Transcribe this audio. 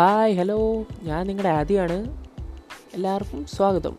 Hi hello ഞാൻ നിങ്ങളുടെ ആദിയാണ്. എല്ലാവർക്കും സ്വാഗതം.